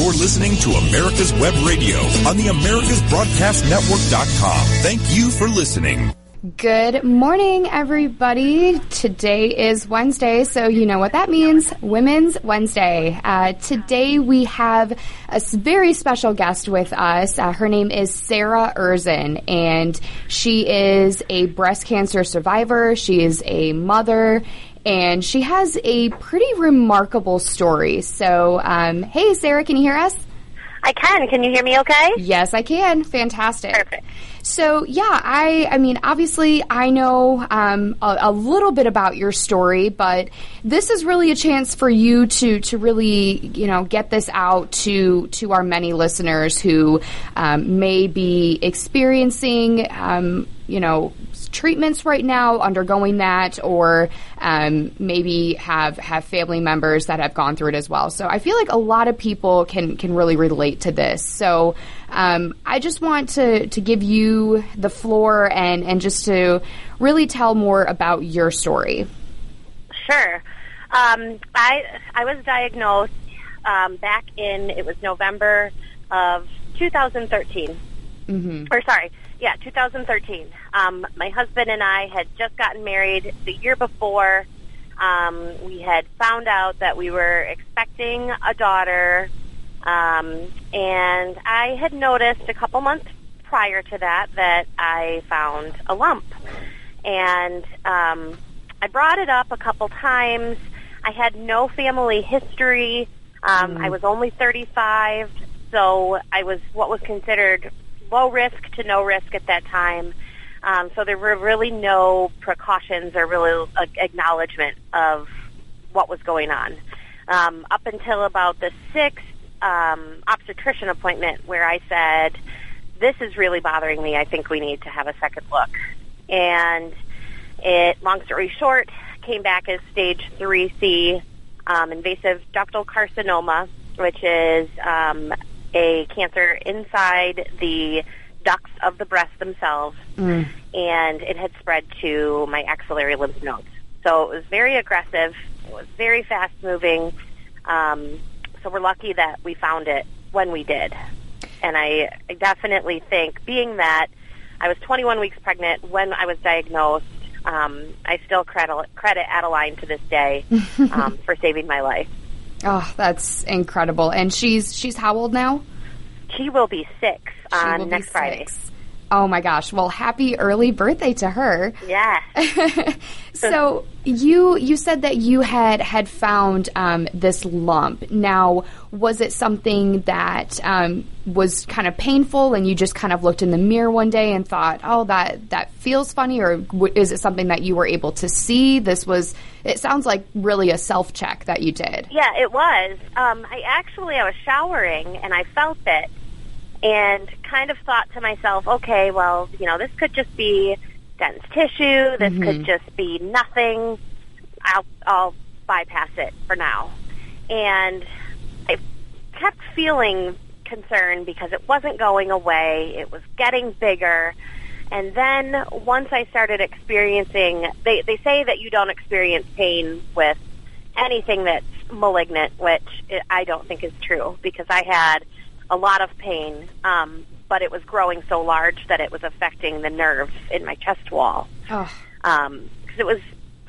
You're listening to America's Web Radio on the AmericasBroadcastNetwork.com. Thank you for listening. Good morning, everybody. Today is Wednesday, so you know what that means Women's Wednesday. Uh, today we have a very special guest with us. Uh, her name is Sarah Erzin, and she is a breast cancer survivor. She is a mother. And she has a pretty remarkable story. So, um, hey, Sarah, can you hear us? I can. Can you hear me okay? Yes, I can. Fantastic. Perfect. So yeah, I I mean obviously I know um, a, a, little bit about your story, but this is really a chance for you to to really you know get this out to to our many listeners who um, may be experiencing um, you know treatments right now, undergoing that, or um, maybe have have family members that have gone through it as well. So I feel like a lot of people can can really relate to this. So um, I just want to to give you the floor and and just to really tell more about your story. Sure. Um, I I was diagnosed um, back in it was November of 2013. Mm-hmm. Or sorry, yeah, 2013. Um, my husband and I had just gotten married the year before. Um, we had found out that we were expecting a daughter, um, and I had noticed a couple months prior to that that I found a lump, and um, I brought it up a couple times. I had no family history. Um, mm. I was only 35, so I was what was considered low risk to no risk at that time. Um, so there were really no precautions or really acknowledgement of what was going on. Um, up until about the sixth um, obstetrician appointment where I said, this is really bothering me. I think we need to have a second look. And it, long story short, came back as stage 3C um, invasive ductal carcinoma, which is um, a cancer inside the ducts of the breast themselves, mm. and it had spread to my axillary lymph nodes. So it was very aggressive. It was very fast moving. Um, so we're lucky that we found it when we did. And I, I definitely think, being that I was 21 weeks pregnant when I was diagnosed, um, I still credit, credit Adeline to this day um, for saving my life. Oh, that's incredible. And she's she's how old now? She will be six on next Friday. Oh my gosh. Well, happy early birthday to her. Yeah. so you you said that you had had found um, this lump. Now, was it something that um, was kind of painful, and you just kind of looked in the mirror one day and thought, "Oh, that that feels funny," or w- is it something that you were able to see? This was. It sounds like really a self check that you did. Yeah, it was. Um, I actually I was showering and I felt it and kind of thought to myself, okay, well, you know, this could just be dense tissue. This mm-hmm. could just be nothing. I'll, I'll bypass it for now. And I kept feeling concerned because it wasn't going away. It was getting bigger. And then once I started experiencing, they, they say that you don't experience pain with anything that's malignant, which I don't think is true because I had a lot of pain, um, but it was growing so large that it was affecting the nerves in my chest wall. Oh. Um, it was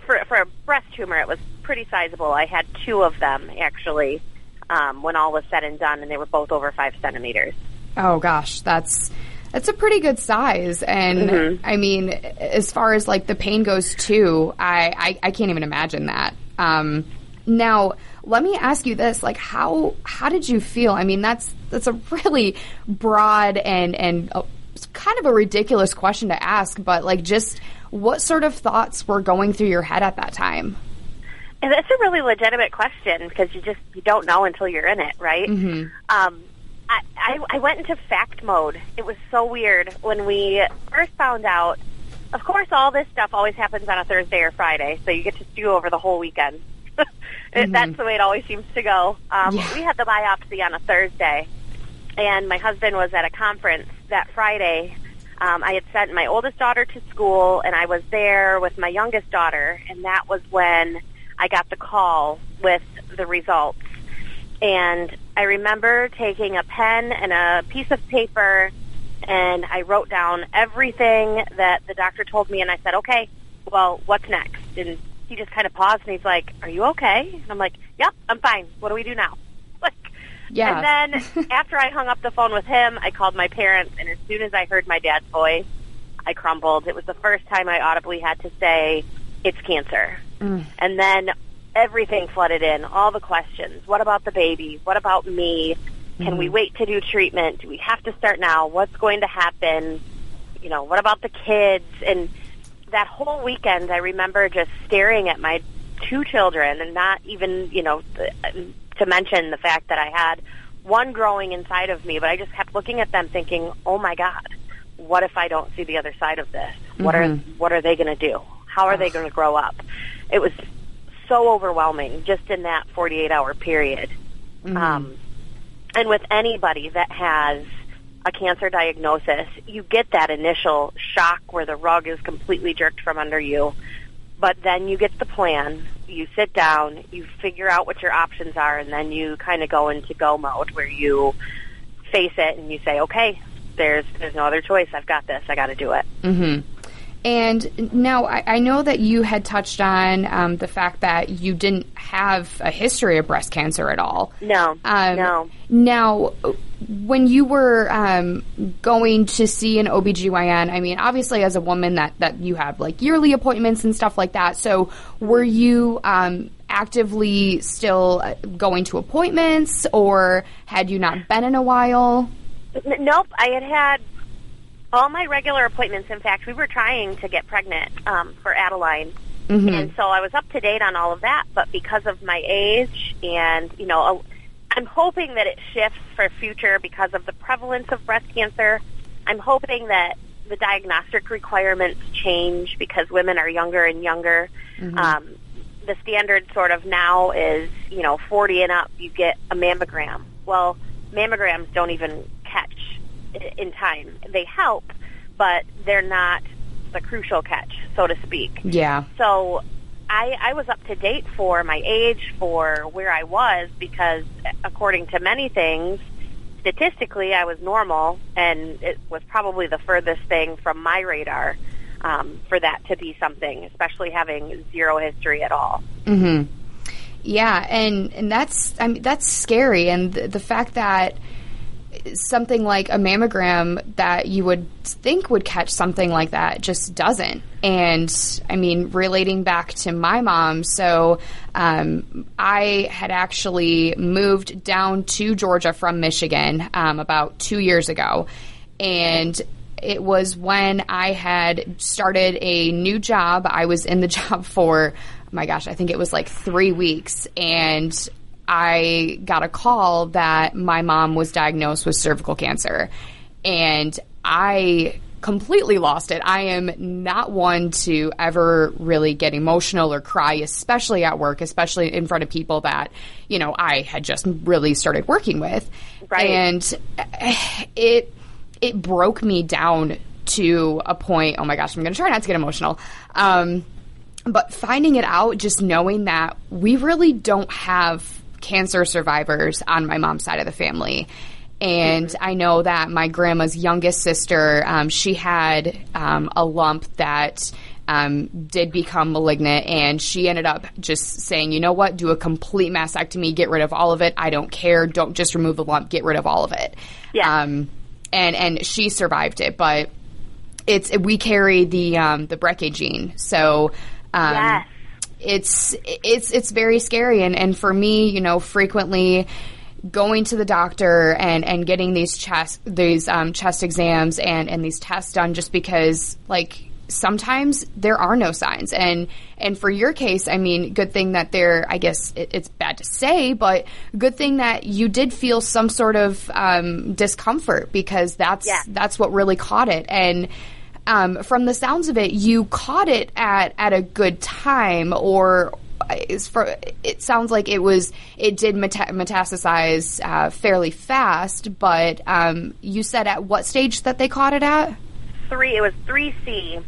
for for a breast tumor, it was pretty sizable. I had two of them actually um, when all was said and done, and they were both over five centimeters. Oh gosh, that's that's a pretty good size, and mm-hmm. I mean, as far as like the pain goes too, I I, I can't even imagine that. Um, now, let me ask you this: like, how how did you feel? I mean, that's that's a really broad and and a, kind of a ridiculous question to ask, but like, just what sort of thoughts were going through your head at that time? And that's a really legitimate question because you just you don't know until you're in it, right? Mm-hmm. Um, I, I I went into fact mode. It was so weird when we first found out. Of course, all this stuff always happens on a Thursday or Friday, so you get to stew over the whole weekend. Mm-hmm. That's the way it always seems to go. Um, yeah. We had the biopsy on a Thursday, and my husband was at a conference that Friday. Um, I had sent my oldest daughter to school, and I was there with my youngest daughter, and that was when I got the call with the results. And I I remember taking a pen and a piece of paper and I wrote down everything that the doctor told me and I said, okay, well, what's next? And he just kind of paused and he's like, are you okay? And I'm like, yep, I'm fine. What do we do now? Like, Yeah. and then after I hung up the phone with him, I called my parents and as soon as I heard my dad's voice, I crumbled. It was the first time I audibly had to say, it's cancer. Mm. And then everything flooded in, all the questions. What about the baby? What about me? Can we mm. wait to do treatment? Do we have to start now? What's going to happen? You know, what about the kids? And that whole weekend, I remember just staring at my two children and not even, you know, th- to mention the fact that I had one growing inside of me, but I just kept looking at them thinking, oh my God, what if I don't see the other side of this? What are, what are they going to do? How are they going to grow up? It was so overwhelming just in that 48 hour period. Um, and with anybody that has a cancer diagnosis, you get that initial shock where the rug is completely jerked from under you. But then you get the plan, you sit down, you figure out what your options are, and then you kind of go into go mode where you face it and you say, okay, there's, there's no other choice. I've got this. I got to do it. Mm-hmm. And now I, I know that you had touched on um, the fact that you didn't have a history of breast cancer at all. No, Um, no. Now, when you were um, going to see an OBGYN, I mean, obviously as a woman that, that you have like yearly appointments and stuff like that. So were you um, actively still uh, going to appointments or had you not been in a while? N- Nope, I had had all my regular appointments. In fact, we were trying to get pregnant um, for Adeline, and so I was up to date on all of that. But because of my age, and you know, I'm hoping that it shifts for future because of the prevalence of breast cancer. I'm hoping that the diagnostic requirements change because women are younger and younger. Um, the standard sort of now is, you know, 40 and up, you get a mammogram. Well, mammograms don't even catch in time. They help, but they're not the crucial catch, so to speak. Yeah. So I, I was up to date for my age, for where I was, because according to many things, statistically I was normal, and it was probably the furthest thing from my radar um, for that to be something, especially having zero history at all. Mhm. Yeah, and and that's I mean that's scary, and the, the fact that something like a mammogram that you would think would catch something like that just doesn't. And I mean, relating back to my mom, so um, I had actually moved down to Georgia from Michigan um, about two years ago, and it was when I had started a new job. I was in the job for, my gosh, I think it was like three weeks. And I got a call that my mom was diagnosed with cervical cancer. And I completely lost it. I am not one to ever really get emotional or cry, especially at work, especially in front of people that, you know, I had just really started working with. Right. And it it broke me down to a point. Oh my gosh, I'm going to try not to get emotional. Um, but finding it out, just knowing that we really don't have cancer survivors on my mom's side of the family. And I know that my grandma's youngest sister, um, she had um, a lump that um, did become malignant, and she ended up just saying, you know what, do a complete mastectomy, get rid of all of it. I don't care. Don't just remove the lump, get rid of all of it. Yeah. Um, and and she survived it, but it's we carry the um, the BRCA gene, so um, Yes. It's it's it's very scary. And and for me, you know, frequently going to the doctor and and getting these chest these um, chest exams and and these tests done just because like sometimes there are no signs and and for your case i mean good thing that there i guess it, it's bad to say but good thing that you did feel some sort of um, discomfort because that's Yeah. that's what really caught it and um, from the sounds of it you caught it at at a good time or is for it sounds like it was it did meta- metastasize uh, fairly fast but um, you said at what stage that they caught it at three. It was three C,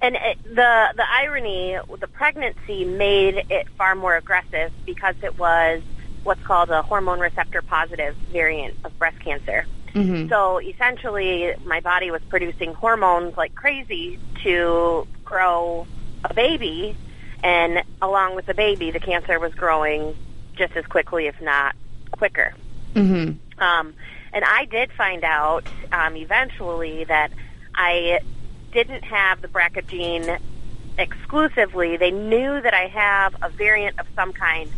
and it, the the irony, the pregnancy made it far more aggressive because it was what's called a hormone receptor positive variant of breast cancer. Mm-hmm. So essentially, my body was producing hormones like crazy to grow a baby, and along with the baby, the cancer was growing just as quickly, if not quicker. Mm-hmm. Um, and I did find out um, eventually that I didn't have the BRCA gene exclusively. They knew that I have a variant of some kind,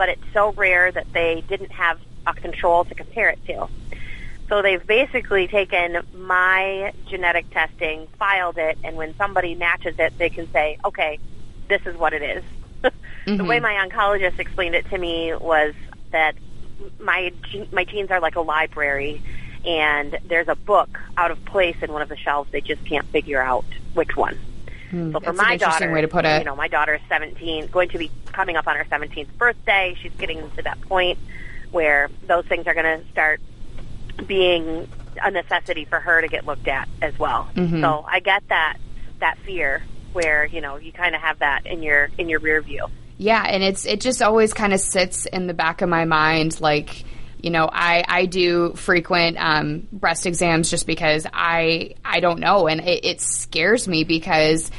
but it's so rare that they didn't have a control to compare it to. So they've basically taken my genetic testing, filed it, and when somebody matches it, they can say, okay, this is what it is. Mm-hmm. The way my oncologist explained it to me was that my my genes are like a library, and there's a book out of place in one of the shelves. They just can't figure out which one. Hmm. So for That's my daughter, way to put it. you know, my daughter is 17, going to be coming up on her 17th birthday. She's getting to that point where those things are going to start being a necessity for her to get looked at as well. Mhm. So I get that that fear where you know you kind of have that in your in your rear view. Yeah, and it's it just always kind of sits in the back of my mind like you know I, I do frequent um, breast exams just because I I don't know. And it, it scares me because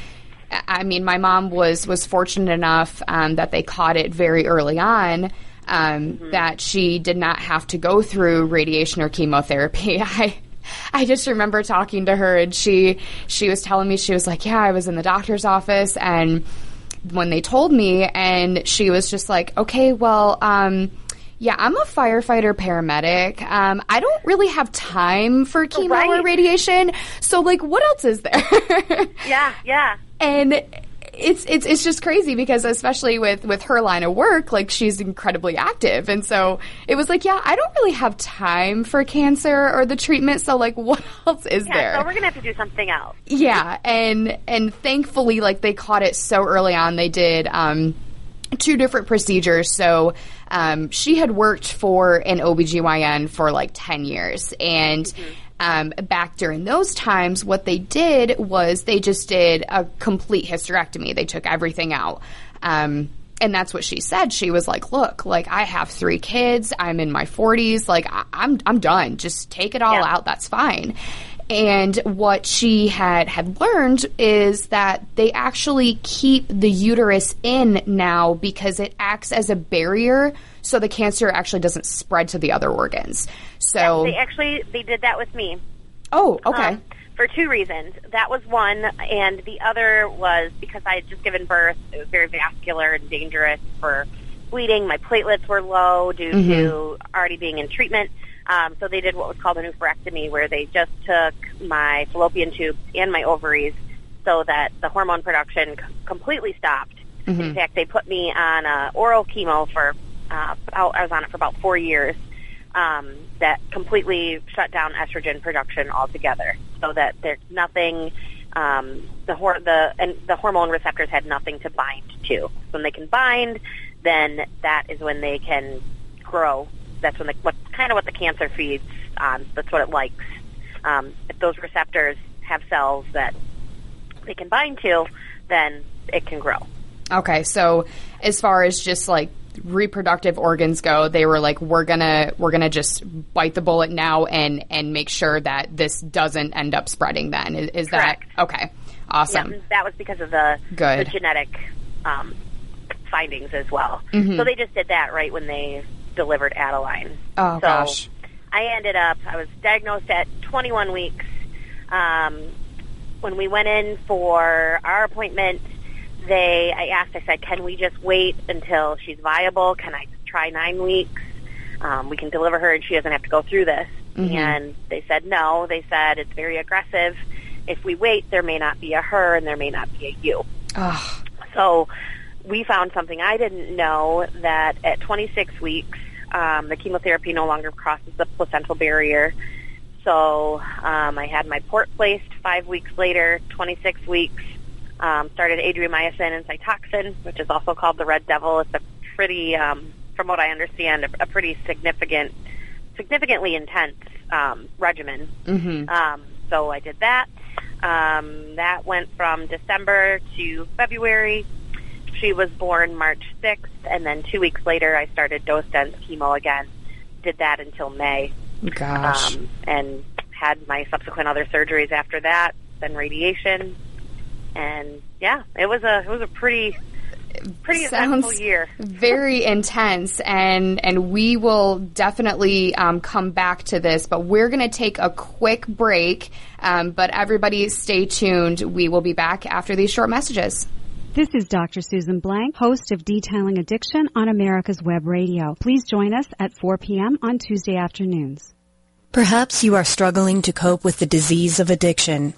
I mean my mom was was fortunate enough um, that they caught it very early on um, that she did not have to go through radiation or chemotherapy. I I just remember talking to her and she she was telling me she was like yeah I was in the doctor's office and when they told me and she was just like okay well um yeah i'm a firefighter paramedic. Um i don't really have time for chemo or radiation. So like what else is there? Yeah, yeah. and it's it's it's just crazy because especially with with her line of work like she's incredibly active. And so it was like yeah i don't really have time for cancer or the treatment. So like what else is Yeah, there? so we're gonna have to do something else. yeah, and and thankfully, like they caught it so early on. They did um, two different procedures. So um, she had worked for an OBGYN for like ten years, and um, back during those times, what they did was they just did a complete hysterectomy. They took everything out. Um, and that's what she said. She was like, "Look, like I have three kids. I'm in my 40s. Like I- I'm I'm done. Just take it all Yeah. out. That's fine." And what she had had learned is that they actually keep the uterus in now because it acts as a barrier so the cancer actually doesn't spread to the other organs. So They actually they did that with me. Oh, okay. Um, for two reasons. That was one, and the other was because I had just given birth. It was very vascular and dangerous for bleeding. My platelets were low due to already being in treatment. Um, so they did what was called an oophorectomy, where they just took my fallopian tubes and my ovaries so that the hormone production c- completely stopped. In fact, they put me on uh, oral chemo for uh, I was on it for about four years. Um, that completely shut down estrogen production altogether, so that there's nothing. Um, the hor- the and the hormone receptors had nothing to bind to. When they can bind, then that is when they can grow. That's when the, what kind of what the cancer feeds on. That's what it likes. Um, if those receptors have cells that they can bind to, then it can grow. Okay, so as far as just like reproductive organs go, they were like, we're gonna we're gonna just bite the bullet now and and make sure that this doesn't end up spreading. Then is, is that okay? Awesome. Yeah, that was because of the Good. the genetic um, findings as well. Mm-hmm. So they just did that right when they delivered Adeline. Oh, so gosh. I ended up. I was diagnosed at 21 weeks. Um, when we went in for our appointment, they I asked. I said, "Can we just wait until she's viable? Can I try nine weeks? Um, we can deliver her, and she doesn't have to go through this." And they said no. They said it's very aggressive. If we wait, there may not be a her, and there may not be a you. Ugh. So we found something I didn't know that at 26 weeks, um, the chemotherapy no longer crosses the placental barrier. So um, I had my port placed five weeks later, 26 weeks. Um, started adriamycin and cytoxan, which is also called the Red Devil. It's a pretty, um, from what I understand, a, a pretty significant, significantly intense um, regimen. Mm-hmm. Um, so I did that. Um, that went from December to February. She was born March 6th, and then two weeks later, I started dose dense chemo again. Did that until May. Gosh. Um, and had my subsequent other surgeries after that, then radiation, and yeah, it was a it was a pretty pretty Sounds eventful year. very intense, and and we will definitely um, come back to this. But we're going to take a quick break. Um, but everybody, stay tuned. We will be back after these short messages. This is Dr. Susan Blank, host of Detailing Addiction on America's Web Radio. Please join us at 4 p.m. on Tuesday afternoons. Perhaps you are struggling to cope with the disease of addiction.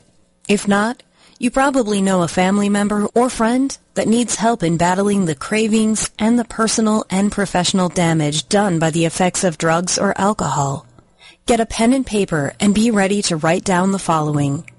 If not, you probably know a family member or friend that needs help in battling the cravings and the personal and professional damage done by the effects of drugs or alcohol. Get a pen and paper and be ready to write down the following.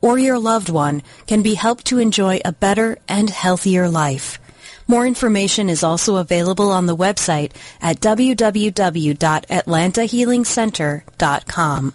or your loved one can be helped to enjoy a better and healthier life. More information is also available on the website at www.atlantahealingcenter.com.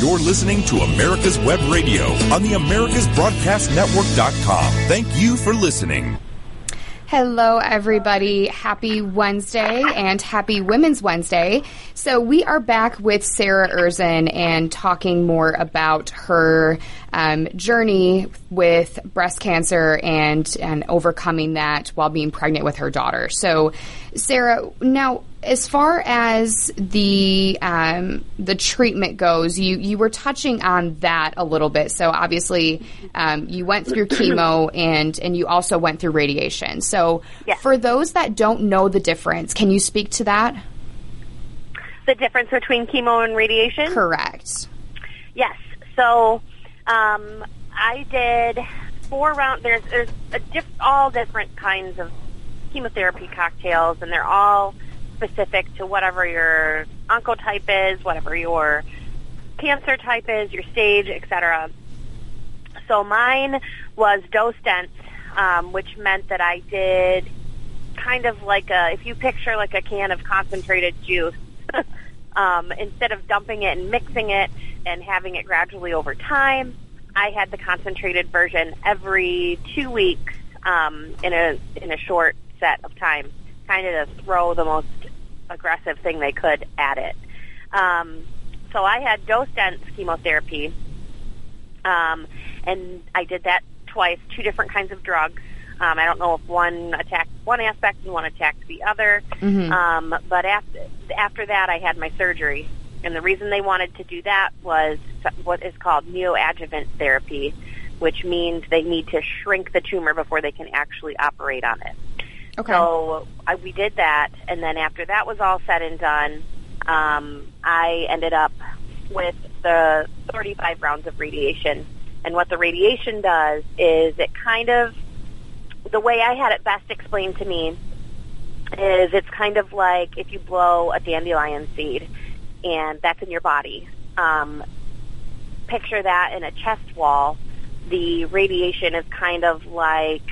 You're listening to America's Web Radio on the AmericasBroadcastNetwork.com. Thank you for listening. Hello, everybody. Happy Wednesday and happy Women's Wednesday. So, we are back with Sarah Erzin and talking more about her um, journey with breast cancer and, and overcoming that while being pregnant with her daughter. So, Sarah, now, as far as the um, the treatment goes, you you were touching on that a little bit. So obviously, um, you went through chemo and and you also went through radiation. So Yes. for those that don't know the difference, can you speak to that? The difference between chemo and radiation? Correct. Yes. So um, I did four round. There's there's diff, all different kinds of chemotherapy cocktails, and they're all specific to whatever your oncotype is, whatever your cancer type is, your stage, etc. So mine was dose dense, um, which meant that I did kind of like a if you picture like a can of concentrated juice. um, instead of dumping it and mixing it and having it gradually over time, I had the concentrated version every two weeks um, in a in a short set of time, kind of to throw the most aggressive thing they could at it. Um, so I had dose dense chemotherapy, um, and I did that twice, two different kinds of drugs. Um, I don't know if one attacked one aspect and one attacked the other. Um, but after after that, I had my surgery, and the reason they wanted to do that was what is called neoadjuvant therapy, which means they need to shrink the tumor before they can actually operate on it. Okay. So I, we did that, and then after that was all said and done, um, I ended up with the 35 rounds of radiation. And what the radiation does is it kind of, the way I had it best explained to me is it's kind of like if you blow a dandelion seed, and that's in your body. Um, picture that in a chest wall. The radiation is kind of like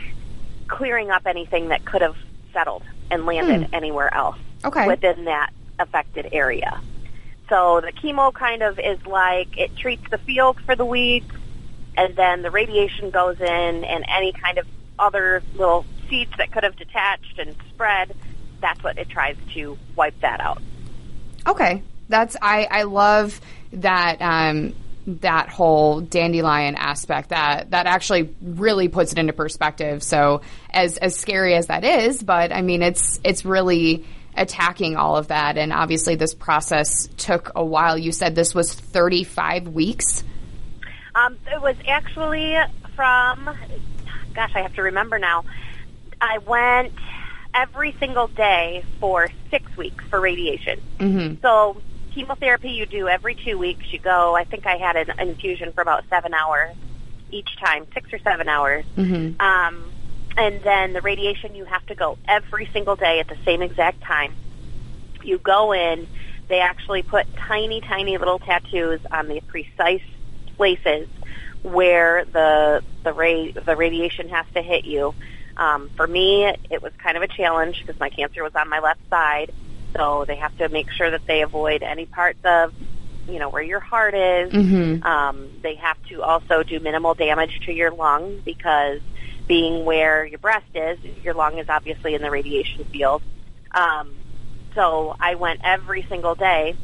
clearing up anything that could have settled and landed anywhere else Okay. within that affected area. So the chemo kind of is like it treats the field for the weeds, and then the radiation goes in, and any kind of other little seeds that could have detached and spread, that's what it tries to wipe that out. Okay, that's I I love that um, that whole dandelion aspect. That that actually really puts it into perspective. So as as scary as that is, but I mean it's it's really attacking all of that. And obviously, this process took a while. You said this was 35 weeks? Um, it was actually from, gosh, I have to remember now. I went every single day for six weeks for radiation. Mm-hmm. So chemotherapy you do every two weeks. You go. I think I had an infusion for about seven hours each time, six or seven hours. Mm-hmm. Um, and then the radiation you have to go every single day at the same exact time. You go in. They actually put tiny, tiny little tattoos on the precise places where the the ra- the radiation has to hit you. Um, for me, it was kind of a challenge because my cancer was on my left side, so they have to make sure that they avoid any parts of you know where your heart is. Mhm. Um, they have to also do minimal damage to your lung because being where your breast is, your lung is obviously in the radiation field. Um, so I went every single day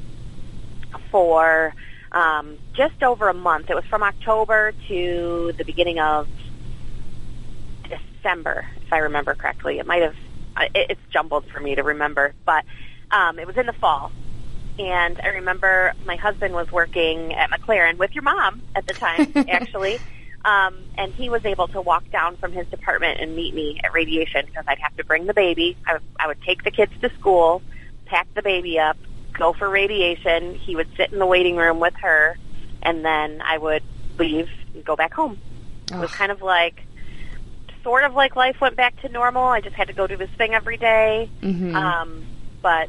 for um, just over a month. It was from October to the beginning of December, if I remember correctly. It might have, it, it's jumbled for me to remember, but um, it was in the fall. And I remember my husband was working at McLaren with your mom at the time, actually. Um, and he was able to walk down from his department and meet me at radiation because I'd have to bring the baby. I, would- I would take the kids to school, pack the baby up, go for radiation. He would sit in the waiting room with her, and then I would leave and go back home. It was kind of like, sort of like life went back to normal. I just had to go do this thing every day. Mhm. Um, but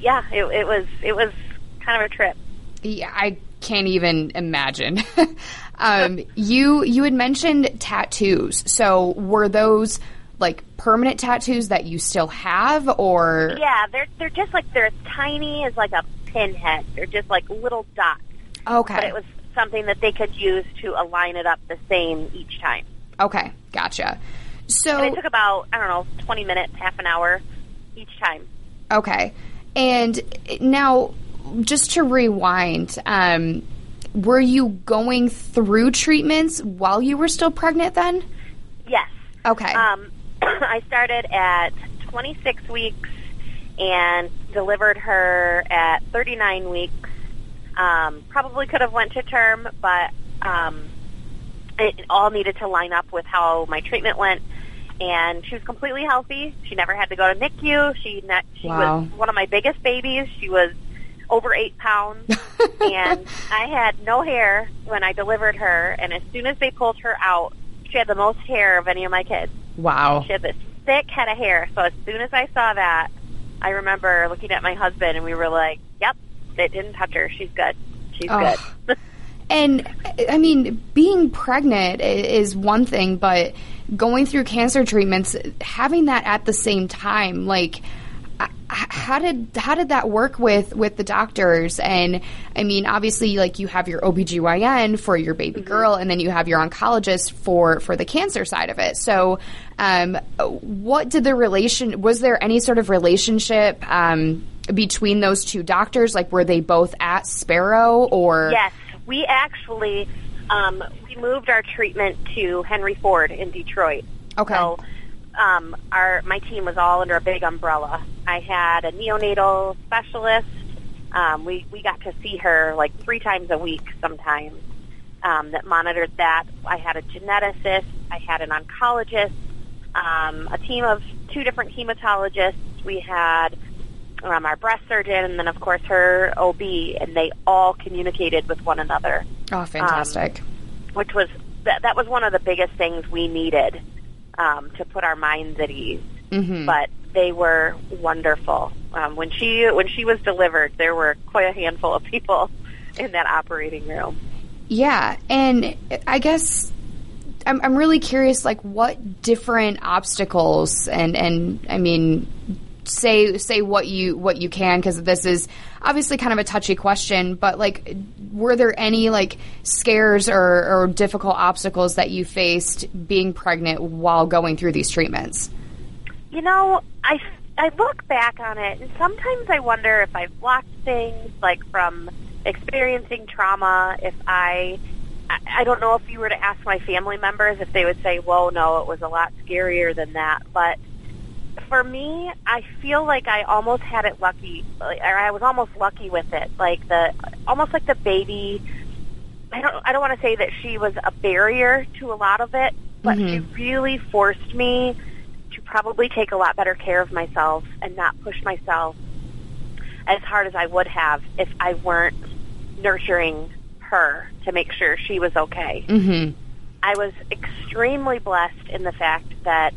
yeah, it, it was it was kind of a trip. Yeah, I can't even imagine. um, you you had mentioned tattoos. So were those like permanent tattoos that you still have, or Yeah, they're they're just like they're as tiny as like a pinhead. They're just like little dots. okay, But it was something that they could use to align it up the same each time. okay, gotcha. So And it took about I don't know twenty minutes, half an hour each time. Okay. And now, just to rewind, um, were you going through treatments while you were still pregnant then? Yes. Okay. Um, I started at 26 weeks and delivered her at 39 weeks. Um, probably could have went to term, but um, it all needed to line up with how my treatment went. And she was completely healthy. She never had to go to NICU. She ne- she Wow. was one of my biggest babies. She was over eight pounds, and I had no hair when I delivered her. And as soon as they pulled her out, she had the most hair of any of my kids. wow. She had this thick head of hair. So as soon as I saw that, I remember looking at my husband, and we were like, "Yep, it didn't touch her. She's good. She's Oh. good." And I mean, being pregnant is one thing, but going through cancer treatments, having that at the same time, like, how did how did that work with with the doctors? And I mean, obviously, like you have your OBGYN for your baby girl, and then you have your oncologist for for the cancer side of it. So, um, what did the relation? Was there any sort of relationship? Um, between those two doctors, like were they both at Sparrow or Yes, we actually um, moved our treatment to Henry Ford in Detroit. Okay. So um, our my team was all under a big umbrella. I had a neonatal specialist. Um, we we got to see her like three times a week sometimes. Um, that monitored that. I had a geneticist. I had an oncologist. Um, a team of two different hematologists. We had um, our breast surgeon, and then of course her OB, and they all communicated with one another Oh, fantastic. Which was that, that was one of the biggest things we needed um, to put our minds at ease. Mhm. But they were wonderful. Um, when she when she was delivered, there were quite a handful of people in that operating room. yeah, and I guess I'm, I'm really curious, like what different obstacles and and I mean, say say what you what you can because this is obviously kind of a touchy question, but like, were there any like scares or, or difficult obstacles that you faced being pregnant while going through these treatments? You know, I I look back on it, and sometimes I wonder if I've blocked things, like from experiencing trauma. If I, I, don't know if you were to ask my family members if they would say, "Whoa, no, it was a lot scarier than that." But for me, I feel like I almost had it lucky, or I was almost lucky with it. Like the, almost like the baby. I don't, I don't want to say that she was a barrier to a lot of it, but mm-hmm. she really forced me to probably take a lot better care of myself and not push myself as hard as I would have if I weren't nurturing her to make sure she was okay. Mm-hmm. I was extremely blessed in the fact that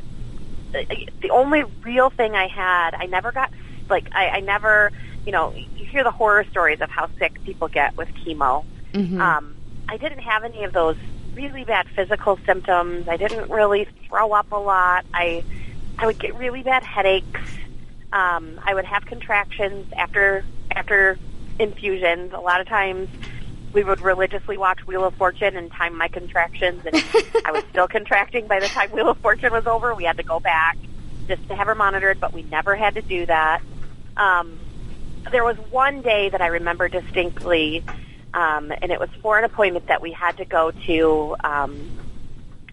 the only real thing I had, I never got like I, I never, you know, you hear the horror stories of how sick people get with chemo. Mm-hmm. Um, I didn't have any of those really bad physical symptoms. I didn't really throw up a lot. I I would get really bad headaches. Um, I would have contractions after after infusions. A lot of times we would religiously watch Wheel of Fortune and time my contractions, and I was still contracting by the time Wheel of Fortune was over. We had to go back just to have her monitored, but we never had to do that. Um, there was one day that I remember distinctly, um, and it was for an appointment that we had to go to. Um,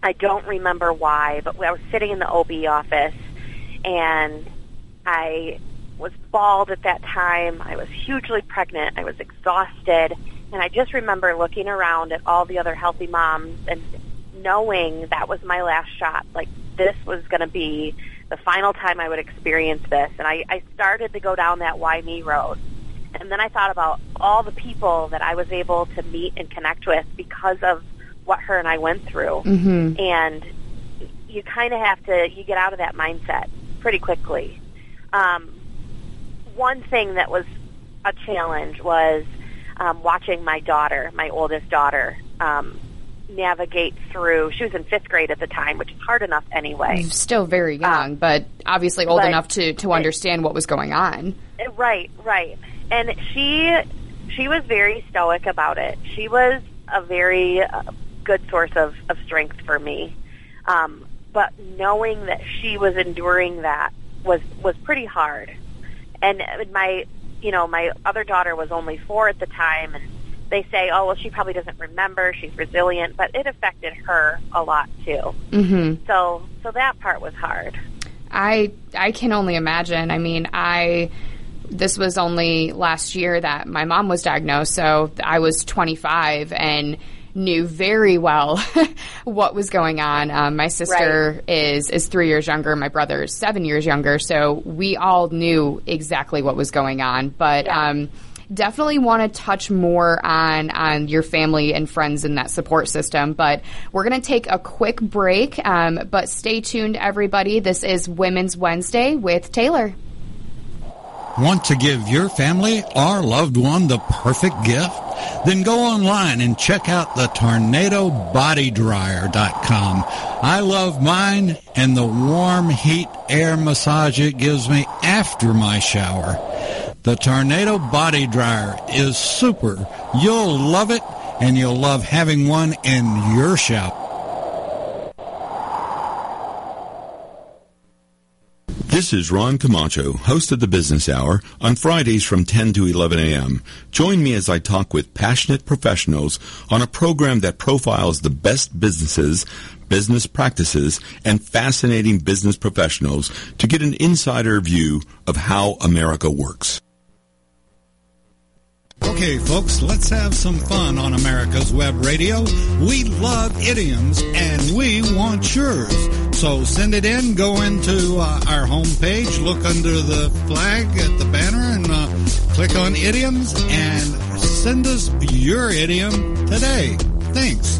I don't remember why, but I was sitting in the OB office, and I was bald at that time. I was hugely pregnant. I was exhausted and I just remember looking around at all the other healthy moms and knowing that was my last shot. Like this was going to be the final time I would experience this. And I, I started to go down that why me road. And then I thought about all the people that I was able to meet and connect with because of what her and I went through. Mm-hmm. And you kind of have to, you get out of that mindset pretty quickly. Um, one thing that was a challenge was um, watching my daughter, my oldest daughter, um, navigate through. She was in fifth grade at the time, which is hard enough anyway. Still very young, um, but obviously old but, enough to to understand what was going on. Right, right. And she she was very stoic about it. She was a very uh, good source of of strength for me. Um, but knowing that she was enduring that was was pretty hard. And my you know, my other daughter was only four at the time, and they say, oh, well, she probably doesn't remember. She's resilient, but it affected her a lot too. Mm-hmm. So, so that part was hard. I I can only imagine. I mean, I this was only last year that my mom was diagnosed, so I was 25 and knew very well what was going on. Um, my sister right. is is three years younger. My brother is seven years younger. So we all knew exactly what was going on. But yeah. um, definitely want to touch more on on your family and friends in that support system. But we're going to take a quick break. Um, but stay tuned, everybody. This is Women's Wednesday with Taylor. Want to give your family or loved one the perfect gift? Then go online and check out the tornadobodydryer.com. I love mine and the warm heat air massage it gives me after my shower. The Tornado Body Dryer is super. You'll love it and you'll love having one in your shower. This is Ron Camacho, host of the Business Hour, on Fridays from 10 to 11 a.m. Join me as I talk with passionate professionals on a program that profiles the best businesses, business practices, and fascinating business professionals to get an insider view of how America works. Okay, folks, let's have some fun on America's Web Radio. We love idioms and we want yours. So send it in, go into uh, our homepage, look under the flag at the banner, and uh, click on idioms and send us your idiom today. Thanks.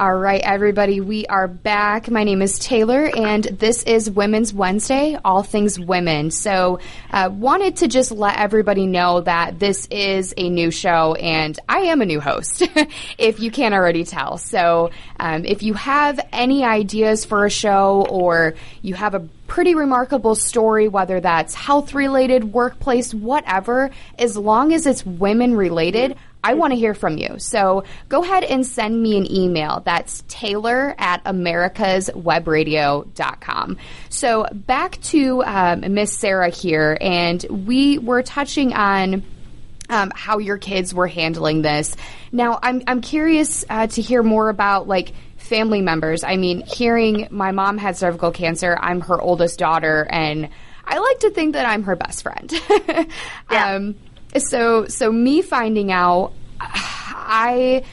All right, everybody, we are back. My name is Taylor, and this is Women's Wednesday, all things women. So, uh, wanted to just let everybody know that this is a new show, and I am a new host, if you can't already tell. So, um, if you have any ideas for a show, or you have a pretty remarkable story, whether that's health related, workplace, whatever, as long as it's women related, I want to hear from you. So go ahead and send me an email. That's Taylor at americaswebradio.com. So back to um, Miss Sarah here, and we were touching on um, how your kids were handling this. Now, I'm, I'm curious uh, to hear more about like family members. I mean, hearing my mom had cervical cancer, I'm her oldest daughter, and I like to think that I'm her best friend. yeah. um, so so me finding out I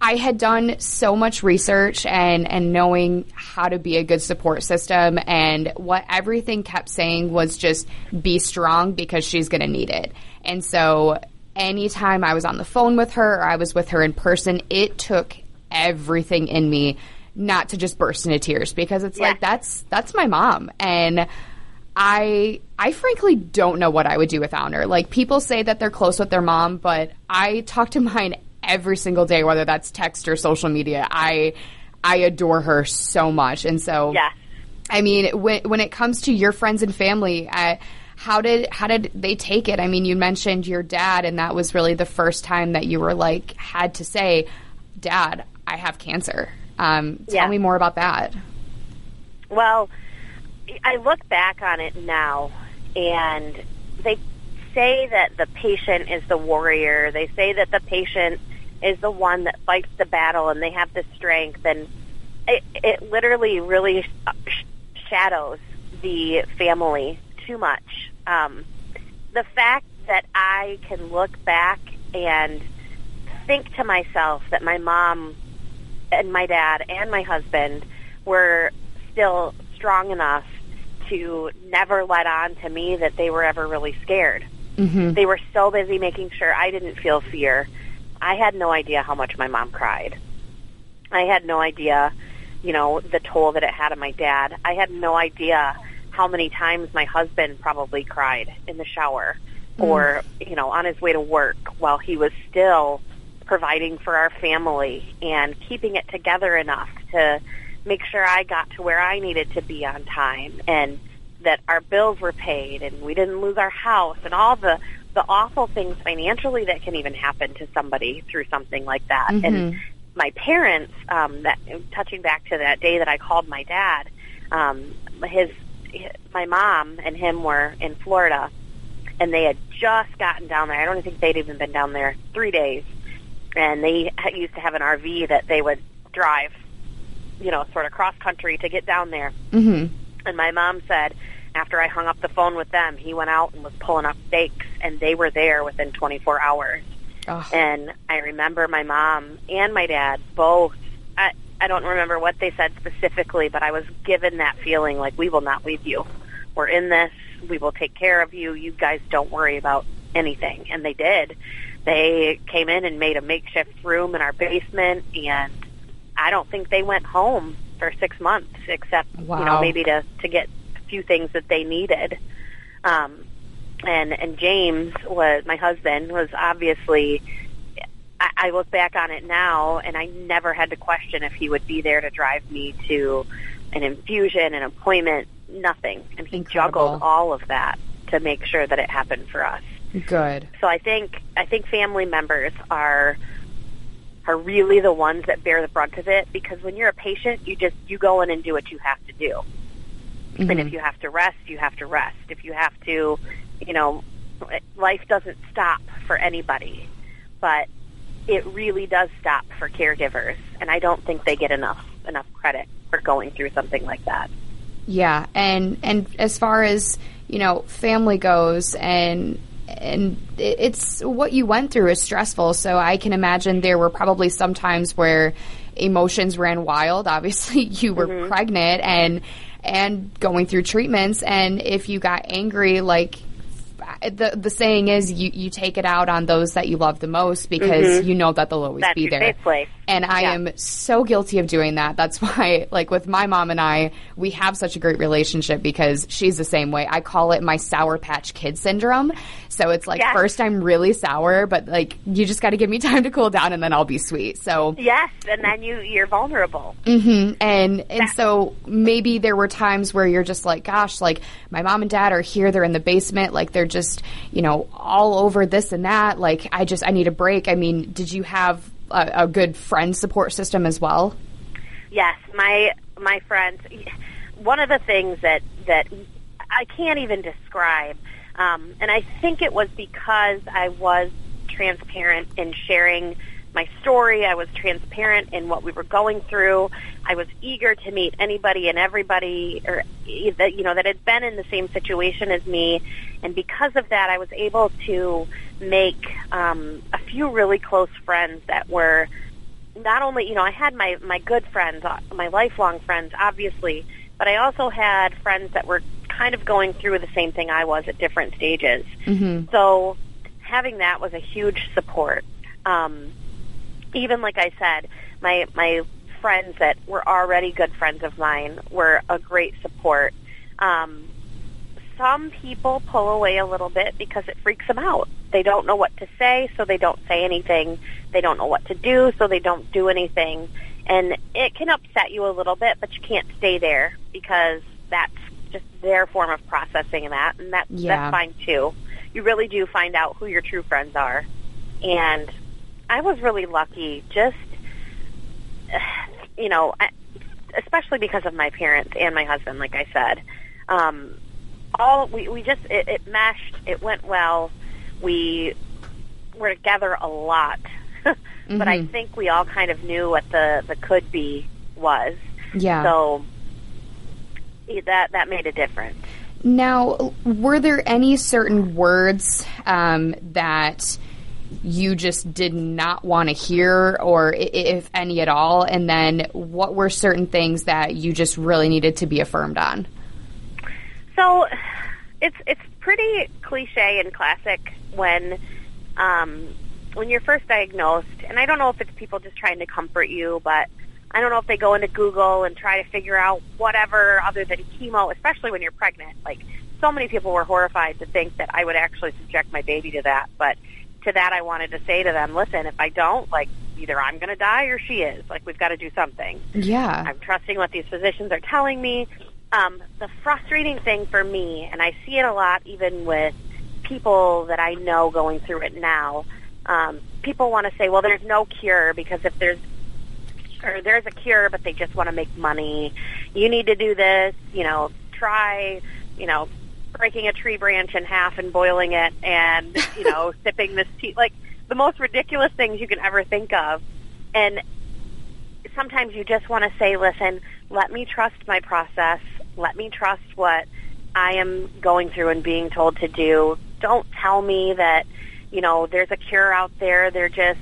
I had done so much research and and knowing how to be a good support system and what everything kept saying was just be strong because she's going to need it. And so anytime I was on the phone with her or I was with her in person, it took everything in me not to just burst into tears because it's yeah. like that's that's my mom and I I frankly don't know what I would do without her. Like people say that they're close with their mom, but I talk to mine every single day, whether that's text or social media. I I adore her so much, and so yeah. I mean, when when it comes to your friends and family, I, how did how did they take it? I mean, you mentioned your dad, and that was really the first time that you were like had to say, "Dad, I have cancer." Um, tell yeah. me more about that. Well I look back on it now, and they say that the patient is the warrior. They say that the patient is the one that fights the battle, and they have the strength. And it, it literally really shadows the family too much. Um, the fact that I can look back and think to myself that my mom and my dad and my husband were still strong enough to never let on to me that they were ever really scared. Mm-hmm. They were so busy making sure I didn't feel fear. I had no idea how much my mom cried. I had no idea, you know, the toll that it had on my dad. I had no idea how many times my husband probably cried in the shower mm. or, you know, on his way to work while he was still providing for our family and keeping it together enough to make sure I got to where I needed to be on time and that our bills were paid and we didn't lose our house and all the the awful things financially that can even happen to somebody through something like that. Mm-hmm. And my parents, um, that touching back to that day that I called my dad, um, his, my mom and him were in Florida, and they had just gotten down there. I don't think they'd even been down there three days, and they used to have an RV that they would drive you know, sort of cross country to get down there. Mm-hmm. And my mom said, after I hung up the phone with them, he went out and was pulling up stakes, and they were there within 24 hours. Oh. And I remember my mom and my dad both. I, I don't remember what they said specifically, but I was given that feeling like we will not leave you. We're in this. We will take care of you. You guys don't worry about anything. And they did. They came in and made a makeshift room in our basement, and I don't think they went home for six months, except wow. you know maybe to to get a few things that they needed. Um, and and James was my husband was obviously. I, I look back on it now, and I never had to question if he would be there to drive me to an infusion, an appointment, nothing. And he Incredible. juggled all of that to make sure that it happened for us. Good. So I think I think family members are are really the ones that bear the brunt of it because when you're a patient, you just you go in and do what you have to do. Mm-hmm. And if you have to rest, you have to rest. If you have to, you know, life doesn't stop for anybody, but it really does stop for caregivers, and I don't think they get enough enough credit for going through something like that. Yeah, and and as far as you know, family goes, and and it's what you went through is stressful. So I can imagine there were probably some times where emotions ran wild. Obviously, you were mm-hmm. pregnant and and going through treatments, and if you got angry, like the the saying is, you you take it out on those that you love the most because mm-hmm. you know that they'll always That's be there. And I Yeah. am so guilty of doing that. That's why, like, with my mom and I, we have such a great relationship because she's the same way. I call it my Sour Patch Kid syndrome. So it's like, Yes. first I'm really sour, but like, you just got to give me time to cool down and then I'll be sweet. So, Yes, and then you you're vulnerable. and and so maybe there were times where you're just like gosh like my mom and dad are here they're in the basement like they're just you know all over this and that like i just i need a break i mean did you have a, a good friend support system as well Yes, my my friends. One of the things that that I can't even describe, um, and I think it was because I was transparent in sharing my story. I was transparent in what we were going through. I was eager to meet anybody and everybody, or that you know that had been in the same situation as me, and because of that, I was able to make um, a few really close friends that were not only you know I had my my good friends, uh, my lifelong friends, obviously, but I also had friends that were kind of going through the same thing I was at different stages. mm-hmm. So having that was a huge support. Um, even like I said, my my friends that were already good friends of mine were a great support. Um, some people pull away a little bit because it freaks them out. They don't know what to say, so they don't say anything. They don't know what to do, so they don't do anything. And it can upset you a little bit, but you can't stay there because that's just their form of processing that, and that, Yeah. that's fine too. You really do find out who your true friends are. And I was really lucky just, you know, especially because of my parents and my husband, like I said. Um, all we, we just it, it meshed it went well. We were together a lot. But i Mhm. think we all kind of knew what the the could be was. Yeah. So that that made a difference. Now, were there any certain words um, that you just did not want to hear, or if any at all? And then what were certain things that you just really needed to be affirmed on? So it's it's pretty cliche and classic when um, when you're first diagnosed, and I don't know if it's people just trying to comfort you, but I don't know if they go into Google and try to figure out whatever other than chemo, especially when you're pregnant. Like so many people were horrified to think that I would actually subject my baby to that, but to that I wanted to say to them, listen, if I don't, like either I'm going to die or she is. Like we've got to do something. Yeah. I'm trusting what these physicians are telling me. Um, the frustrating thing for me, and I see it a lot even with people that I know going through it now, um, people want to say, well, there's no cure because if there's or there's a cure, but they just want to make money. You need to do this, you know, try, you know, breaking a tree branch in half and boiling it and, you know, sipping this tea. Like the most ridiculous things you can ever think of. And sometimes you just want to say, listen, let me trust my process. Let me trust what I am going through and being told to do. Don't tell me that, you know, there's a cure out there. They're just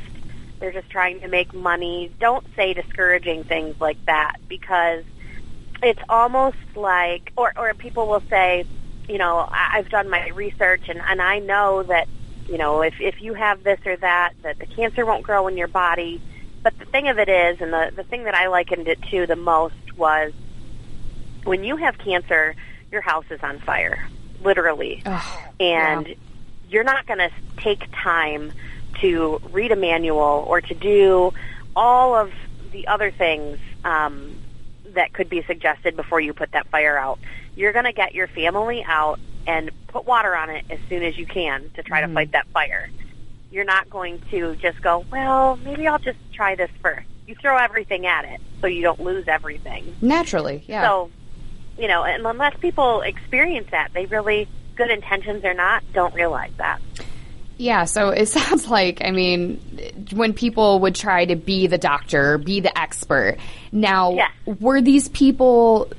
they're just trying to make money. Don't say discouraging things like that because it's almost like or or people will say, you know, I- I've done my research and and I know that, you know, if if you have this or that, that the cancer won't grow in your body. But the thing of it is, and the the thing that I likened it to the most was when you have cancer, your house is on fire, literally, and yeah. you're not going to take time to read a manual or to do all of the other things um, that could be suggested before you put that fire out. You're going to get your family out and put water on it as soon as you can to try to mm-hmm. fight that fire. You're not going to just go, well, maybe I'll just try this first. You throw everything at it so you don't lose everything. Naturally, yeah. So, you know, and unless people experience that, they really, good intentions or not, don't realize that. Yeah, so it sounds like, I mean, when people would try to be the doctor, be the expert. Now, were these people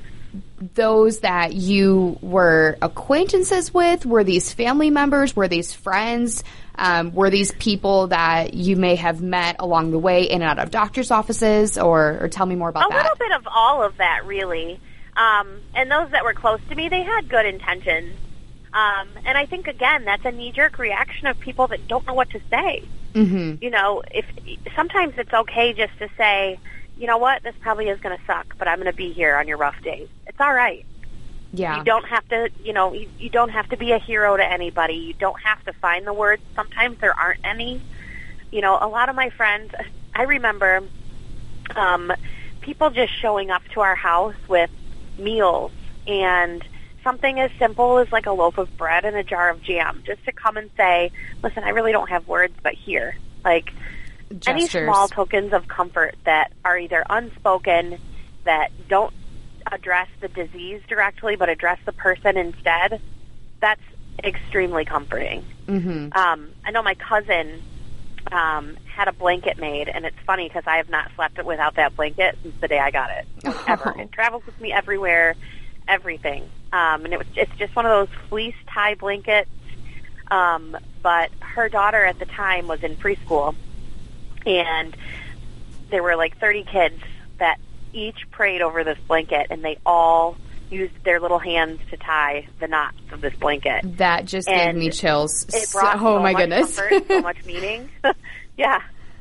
those that you were acquaintances with? Were these family members? Were these friends? Um, were these people that you may have met along the way in and out of doctor's offices? Or, or tell me more about a that. A little bit of all of that, really. Um, and those that were close to me, they had good intentions. Um, and I think again, that's a knee-jerk reaction of people that don't know what to say. Mm-hmm. You know, if sometimes it's okay just to say, you know what, this probably is going to suck, but I'm going to be here on your rough days. It's all right. Yeah. You don't have to, you know, you, you don't have to be a hero to anybody. You don't have to find the words. Sometimes there aren't any. You know, a lot of my friends, I remember um, people just showing up to our house with meals and something as simple as like a loaf of bread and a jar of jam just to come and say, listen, I really don't have words, but here. Like, Gestures. any small tokens of comfort that are either unspoken, that don't address the disease directly, but address the person instead, that's extremely comforting. Mm-hmm. Um, I know my cousin um, had a blanket made, and it's funny because I have not slept without that blanket since the day I got it. Ever, it travels with me everywhere, everything. Um, and it was it's just one of those fleece tie blankets. Um, but her daughter at the time was in preschool, and there were like 30 kids that each prayed over this blanket, and they all used their little hands to tie the knots of this blanket. That just gave me chills. It So- brought oh so my much goodness. comfort, so much meaning. yeah,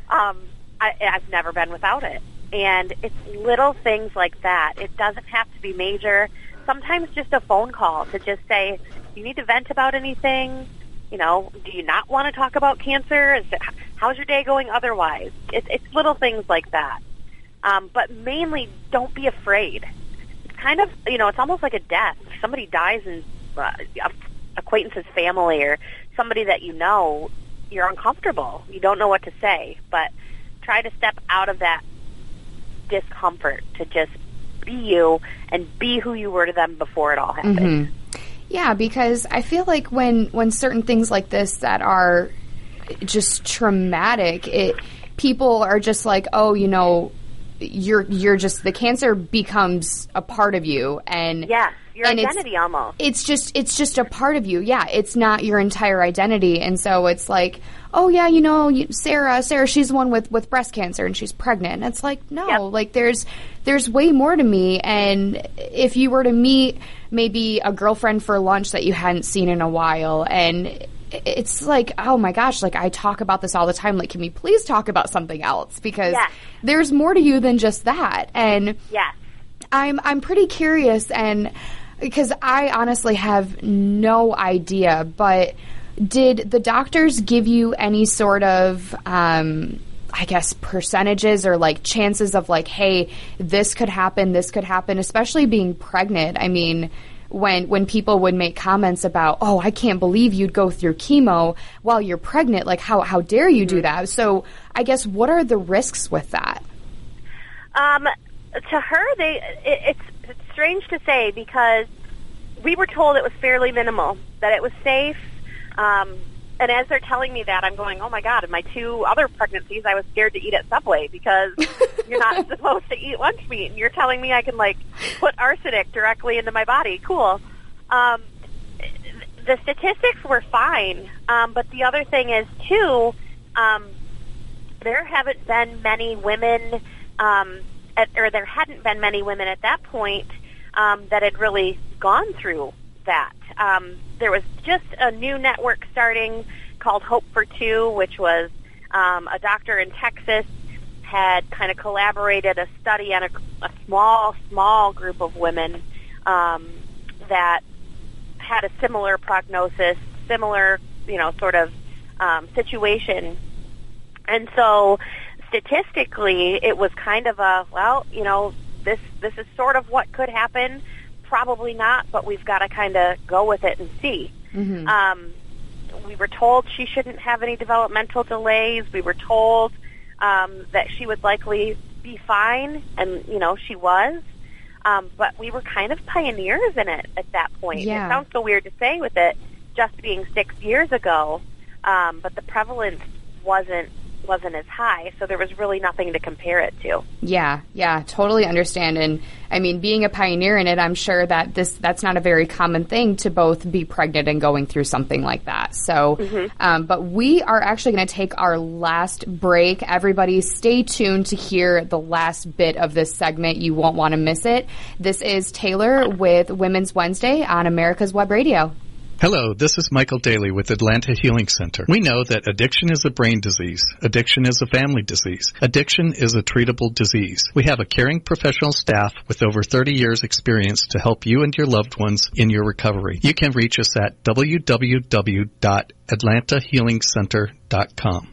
um, I, I've never been without it, and it's little things like that. It doesn't have to be major. Sometimes just a phone call to just say, "You need to vent about anything." You know, do you not want to talk about cancer? Is it, how's your day going otherwise? It, it's little things like that. Um, but mainly, don't be afraid. It's kind of, you know, it's almost like a death. If somebody dies in uh, acquaintance's family or somebody that you know, you're uncomfortable. You don't know what to say. But try to step out of that discomfort to just be you and be who you were to them before it all happened. Mm-hmm. Yeah, because I feel like when when certain things like this that are just traumatic, it people are just like, oh, you know, you're you're just the cancer becomes a part of you, and Yes, your and it's- identity almost. it's just it's just a part of you. Yeah, it's not your entire identity, and so it's like, oh yeah, you know, you, Sarah, Sarah, she's the one with with breast cancer and she's pregnant. And it's like, no, Yep. like there's there's way more to me. And if you were to meet maybe a girlfriend for lunch that you hadn't seen in a while, and it's like, oh my gosh, like I talk about this all the time. Like, can we please talk about something else? Because Yes. there's more to you than just that. And yes. I'm I'm pretty curious and because I honestly have no idea, but did the doctors give you any sort of um I guess percentages or like chances of like, hey, this could happen, this could happen, especially being pregnant. I mean, when when people would make comments about, oh, I can't believe you'd go through chemo while you're pregnant, like how how dare you do that? So I guess what are the risks with that? Um, to her, they it, it's, it's strange to say because we were told it was fairly minimal, that it was safe. Um, and as they're telling me that, I'm going, oh my god! In my two other pregnancies, I was scared to eat at Subway because you're not supposed to eat lunch meat, and you're telling me I can like put arsenic directly into my body. Cool. Um, the statistics were fine, um, but the other thing is too. Um, there haven't been many women, um, at, or there hadn't been many women at that point um, that had really gone through that. Um, there was just a new network starting called Hope for Two, which was um, a doctor in Texas had kind of collaborated a study on a, a small, small group of women um, that had a similar prognosis, similar, you know, sort of um, situation and so statistically, it was kind of a, well, you know, this, this is sort of what could happen. Probably not, but we've got to kind of go with it and see. Um, we were told she shouldn't have any developmental delays. We were told um, that she would likely be fine, and, you know, she was. Um, but we were kind of pioneers in it at that point. Yeah. It sounds so weird to say with it just being six years ago, um, but the prevalence wasn't wasn't as high, so there was really nothing to compare it to. Yeah, yeah, totally understand. And I mean, being a pioneer in it, I'm sure that this that's not a very common thing to both be pregnant and going through something like that. So, um, but we are actually going to take our last break. Everybody, stay tuned to hear the last bit of this segment. You won't want to miss it. This is Taylor with Women's Wednesday on America's Web Radio. Hello, this is Michael Daly with Atlanta Healing Center. We know that addiction is a brain disease. Addiction is a family disease. Addiction is a treatable disease. We have a caring professional staff with over 30 years experience to help you and your loved ones in your recovery. You can reach us at www.atlantahealingcenter.com.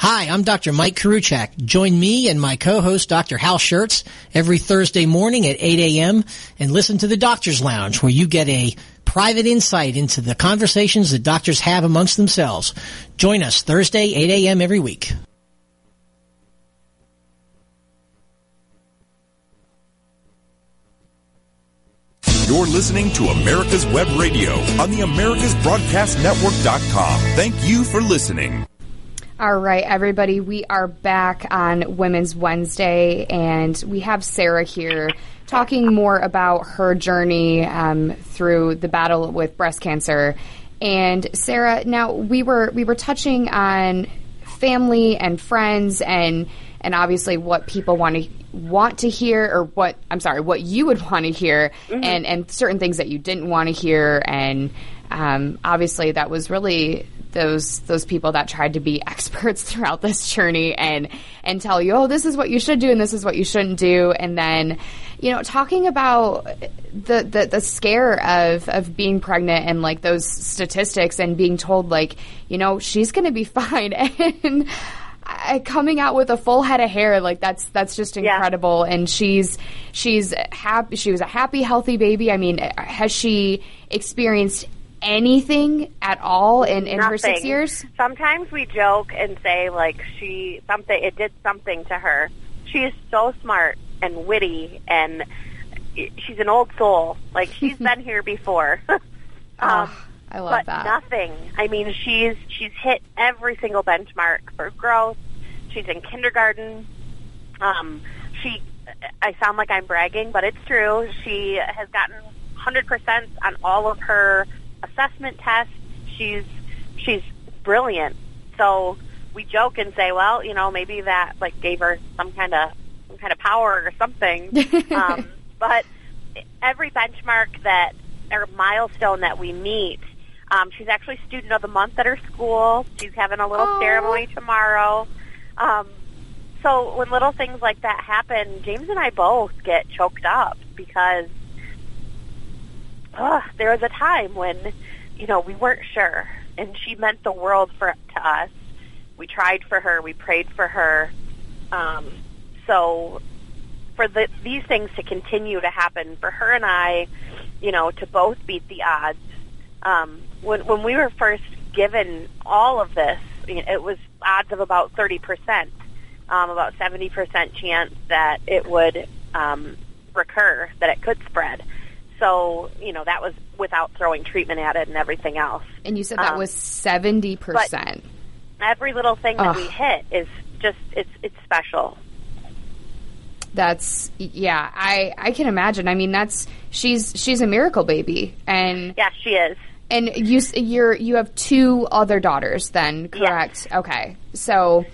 Hi, I'm Dr. Mike Koriwchak. Join me and my co-host Dr. Hal Scherz every Thursday morning at 8 a.m. and listen to the Doctor's Lounge where you get a private insight into the conversations that doctors have amongst themselves. Join us Thursday, 8 a.m. every week. You're listening to America's Web Radio on the AmericasBroadcastNetwork.com. Thank you for listening. All right, everybody, we are back on Women's Wednesday, and we have Sarah here talking more about her journey um, through the battle with breast cancer. And Sarah, now we were we were touching on family and friends, and and obviously what people want to want to hear, or what I'm sorry, what you would want to hear, mm-hmm. and and certain things that you didn't want to hear, and um, obviously that was really those those people that tried to be experts throughout this journey and and tell you, oh, this is what you should do and this is what you shouldn't do, and then you know talking about the the, the scare of of being pregnant and like those statistics and being told like you know she's going to be fine and. coming out with a full head of hair like that's that's just incredible yeah. and she's she's happy she was a happy healthy baby i mean has she experienced anything at all in, in her six years? Sometimes we joke and say like she something it did something to her. She is so smart and witty and she's an old soul. Like she's been here before. um, oh, I love but that. Nothing. I mean, she's she's hit every single benchmark for growth. She's in kindergarten. Um, she, I sound like I'm bragging, but it's true. She has gotten 100% on all of her assessment tests. She's she's brilliant. So we joke and say, well, you know, maybe that like gave her some kind of some kind of power or something. um, but every benchmark that or milestone that we meet, um, she's actually student of the month at her school. She's having a little Aww. ceremony tomorrow. Um, so when little things like that happen, James and I both get choked up because uh, there was a time when, you know, we weren't sure, and she meant the world for to us. We tried for her, we prayed for her. Um, so, for the, these things to continue to happen, for her and I, you know, to both beat the odds. Um, when when we were first given all of this, it was odds of about thirty percent, um, about seventy percent chance that it would um, recur, that it could spread. So, you know, that was without throwing treatment at it and everything else. And you said that um, was 70%. Every little thing that Ugh. we hit is just it's it's special. That's yeah, I I can imagine. I mean, that's she's she's a miracle baby and Yeah, she is. And you you're you have two other daughters then, correct? Yes. Okay. So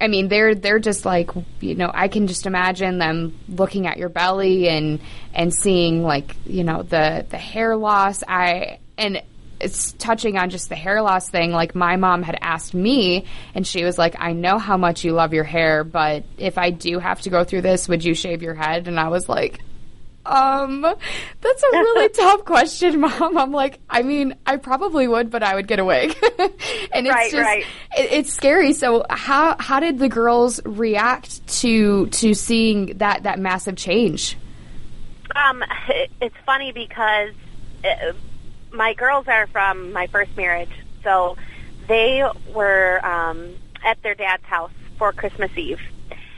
I mean, they're they're just like you know, I can just imagine them looking at your belly and and seeing like you know the the hair loss. I and it's touching on just the hair loss thing. Like my mom had asked me, and she was like, "I know how much you love your hair, but if I do have to go through this, would you shave your head?" And I was like, um, that's a really tough question, Mom. I'm like, I mean, I probably would, but I would get a wig, and it's right, just, right. It, it's scary. So, how how did the girls react to to seeing that that massive change? Um, it, it's funny because it, uh, my girls are from my first marriage, so they were um, at their dad's house for Christmas Eve,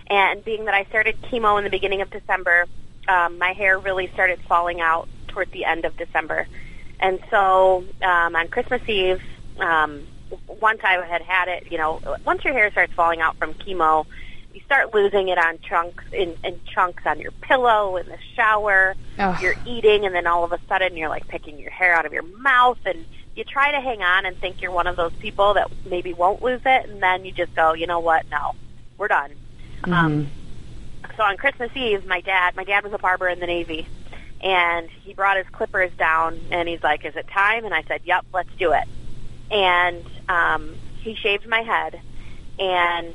and being that I started chemo in the beginning of December um, my hair really started falling out toward the end of December. And so um, on Christmas Eve, Um, once I had had it, you know, once your hair starts falling out from chemo, you start losing it on chunks in, in chunks on your pillow in the shower. Ugh. You're eating, and then all of a sudden you're like picking your hair out of your mouth, and you try to hang on and think you're one of those people that maybe won't lose it, and then you just go, you know what? No, we're done. Um, so on Christmas Eve, my dad, my dad was a barber in the Navy, and he brought his clippers down, and he's like, "Is it time?" And I said, "Yep, let's do it." And um, he shaved my head, and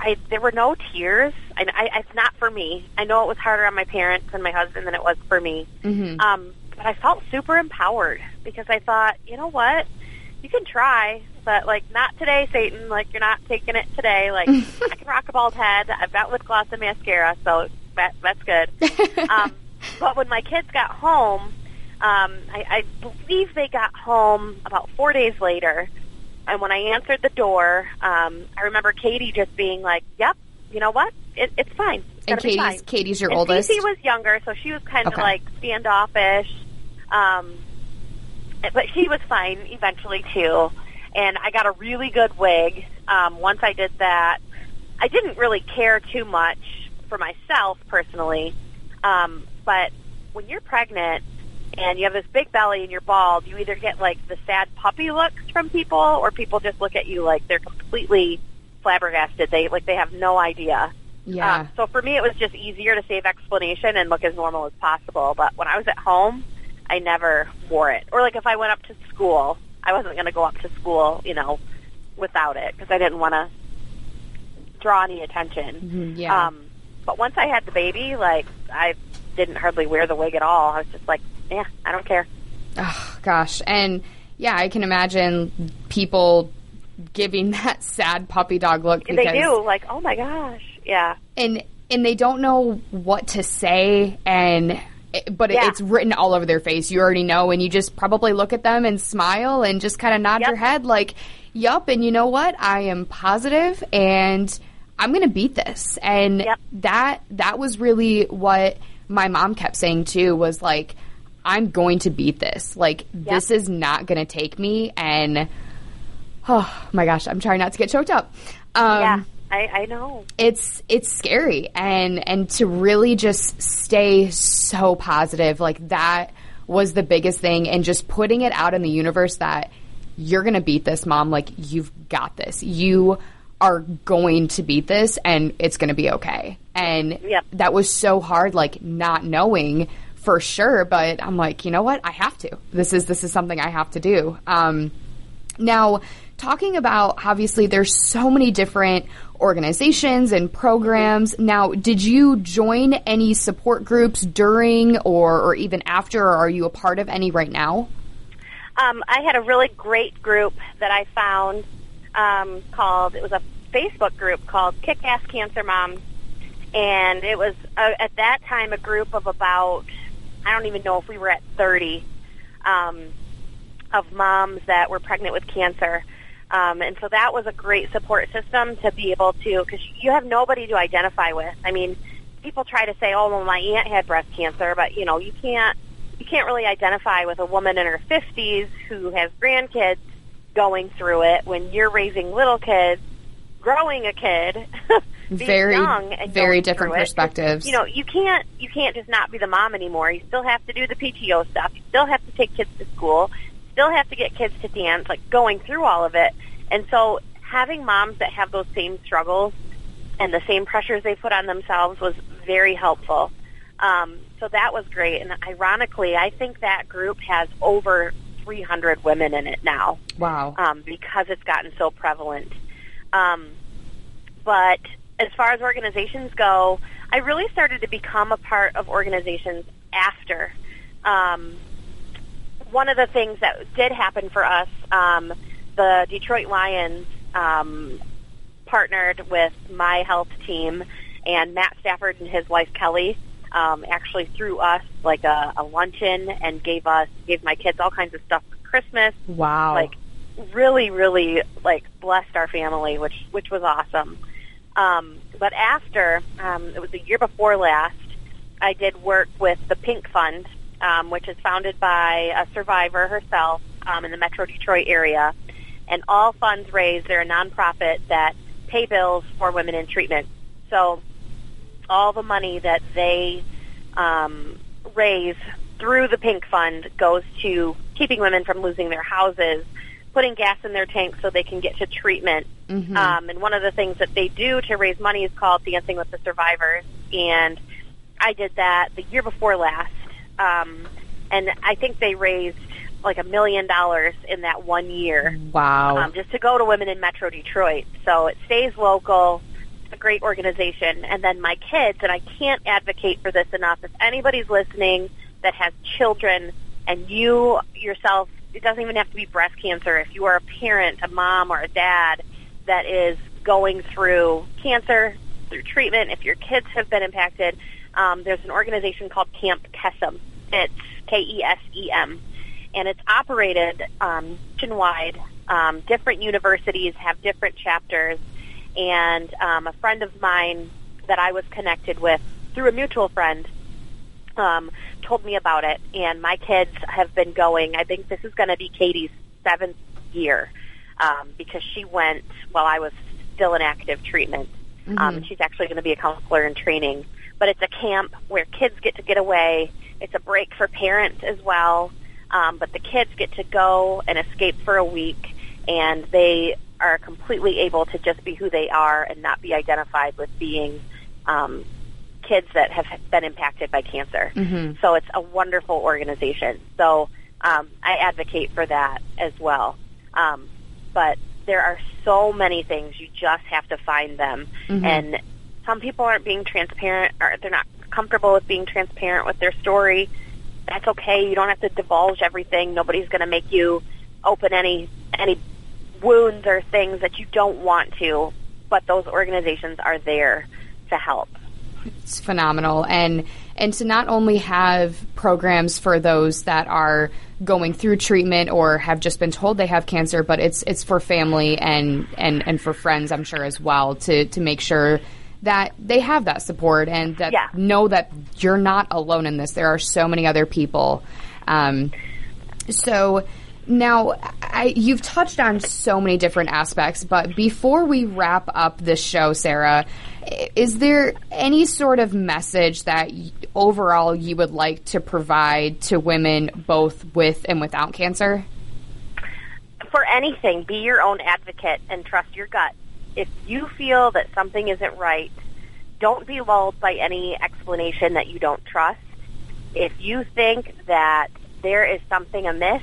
I there were no tears. I, I, it's not for me. I know it was harder on my parents and my husband than it was for me. Mhm. Um, but I felt super empowered because I thought, you know what, you can try, but like not today, Satan. Like you're not taking it today. Like I can rock a bald head. I've got lip gloss and mascara, so that that's good. um, but when my kids got home, um, I, I believe they got home about four days later. And when I answered the door, um, I remember Katie just being like, "Yep, you know what? It, it's fine." It's And Katie's fine." Katie's your and oldest. Cece was younger, so she was kind of Okay. like standoffish. Um, but she was fine eventually too. And I got a really good wig. Um, once I did that, I didn't really care too much for myself personally. Um, but when you're pregnant and you have this big belly and you're bald, you either get like the sad puppy looks from people, or people just look at you like they're completely flabbergasted. They like they have no idea. Yeah. Um, so for me, it was just easier to save explanation and look as normal as possible. But when I was at home, I never wore it. Or like if I went up to school, I wasn't going to go up to school, you know, without it because I didn't want to draw any attention. Mhm, yeah. Um, but once I had the baby, like I didn't hardly wear the wig at all. I was just like, yeah, I don't care. Oh, gosh. And yeah, I can imagine people giving that sad puppy dog look because they do like, oh my gosh, yeah. and and they don't know what to say and but Yeah. it's written all over their face. You already know and you just probably look at them and smile and just kind of nod your head like, "Yup, and you know what? I am positive and I'm going to beat this." And that that was really what my mom kept saying too was like, "I'm going to beat this. Like this is not going to take me." And oh my gosh, I'm trying not to get choked up. Um, yeah, I, I know. it's it's scary. And and to really just stay so positive like that was the biggest thing. And just putting it out in the universe that you're going to beat this mom. Like you've got this. You are going to beat this and it's going to be okay. And that was so hard like not knowing for sure. But I'm like you know what? I have to. This is this is something I have to do. Um now, talking about obviously there's so many different organizations and programs. Now, did you join any support groups during or, or even after, or are you a part of any right now? Um, I had a really great group that I found um, called, it was a Facebook group called Kick Ass Cancer Moms. And it was, uh, at that time, a group of about, I don't even know if we were at 30 um, of moms that were pregnant with cancer. Um, and so that was a great support system to be able to, because you have nobody to identify with. I mean, people try to say, "Oh, well, my aunt had breast cancer," but you know, you can't you can't really identify with a woman in her 50s who has grandkids going through it when you're raising little kids, growing a kid, being Very, young and very different perspectives. You know, you can't you can't just not be the mom anymore. You still have to do the PTO stuff. You still have to take kids to school. Still have to get kids to dance. Like going through all of it, and so having moms that have those same struggles and the same pressures they put on themselves was very helpful. Um, so that was great. And ironically, I think that group has over 300 women in it now Wow. um, because it's gotten so prevalent. Um, but as far as organizations go, I really started to become a part of organizations after. Um, one of the things that did happen for us, um, the Detroit Lions um, partnered with my health team, and Matt Stafford and his wife Kelly um, actually threw us like a, a luncheon and gave us gave my kids all kinds of stuff for Christmas Wow. like really really like blessed our family which which was awesome um but after um it was the year before last i did work with the pink fund um which is founded by a survivor herself um in the metro detroit area and all funds raised, they're a nonprofit that pay bills for women in treatment. So all the money that they um, raise through the Pink Fund goes to keeping women from losing their houses, putting gas in their tanks so they can get to treatment. Mm-hmm. Um, and one of the things that they do to raise money is called Dancing with the Survivors. And I did that the year before last. Um, and I think they raised like a million dollars in that one year. Wow. Um, just to go to women in Metro Detroit. So it stays local. It's a great organization. And then my kids, and I can't advocate for this enough. If anybody's listening that has children and you yourself, it doesn't even have to be breast cancer. If you are a parent, a mom or a dad that is going through cancer, through treatment, if your kids have been impacted, um, there's an organization called Camp Kesem. It's K-E-S-E-M. And it's operated um, nationwide. Um, different universities have different chapters. And um, a friend of mine that I was connected with through a mutual friend um, told me about it. And my kids have been going. I think this is going to be Katie's seventh year um, because she went while I was still in active treatment. Um, she's actually going to be a counselor in training. But it's a camp where kids get to get away. It's a break for parents as well. Um, but the kids get to go and escape for a week, and they are completely able to just be who they are and not be identified with being um, kids that have been impacted by cancer. Mhm. So it's a wonderful organization. So um, I advocate for that as well. Um, but there are so many things you just have to find them, Mhm. and some people aren't being transparent or they're not comfortable with being transparent with their story. That's okay. You don't have to divulge everything. Nobody's going to make you open any any wounds or things that you don't want to. But those organizations are there to help. It's phenomenal, and and to not only have programs for those that are going through treatment or have just been told they have cancer, but it's it's for family and and and for friends, I'm sure as well, to to make sure that they have that support and that Yeah. know that you're not alone in this. There are so many other people. Um, so now I, you've touched on so many different aspects, but before we wrap up this show, Sarah, is there any sort of message that overall you would like to provide to women both with and without cancer? for anything, be your own advocate and trust your gut. If you feel that something isn't right, don't be lulled by any explanation that you don't trust. If you think that there is something amiss,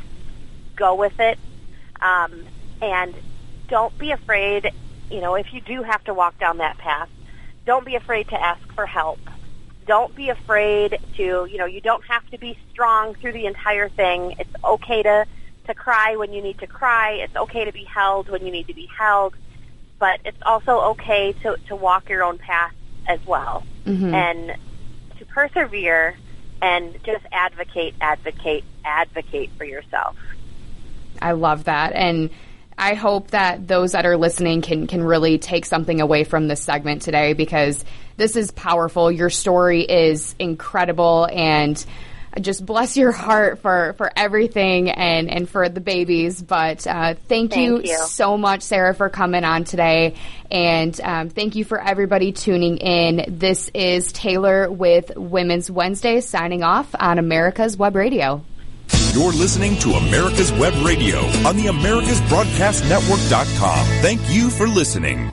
go with it. Um, and don't be afraid, you know, if you do have to walk down that path, don't be afraid to ask for help. Don't be afraid to, you know, you don't have to be strong through the entire thing. It's okay to to cry when you need to cry. It's okay to be held when you need to be held. But it's also okay to, to walk your own path as well. Mhm. And to persevere and just advocate, advocate, advocate for yourself. I love that. And I hope that those that are listening can can really take something away from this segment today because this is powerful. Your story is incredible and just bless your heart for, for everything and, and for the babies. But uh, thank, you, you. so much, Sarah, for coming on today. And um, thank you for everybody tuning in. This is Taylor with Women's Wednesday signing off on America's Web Radio. You're listening to America's Web Radio on the AmericasBroadcastNetwork.com. Thank you for listening.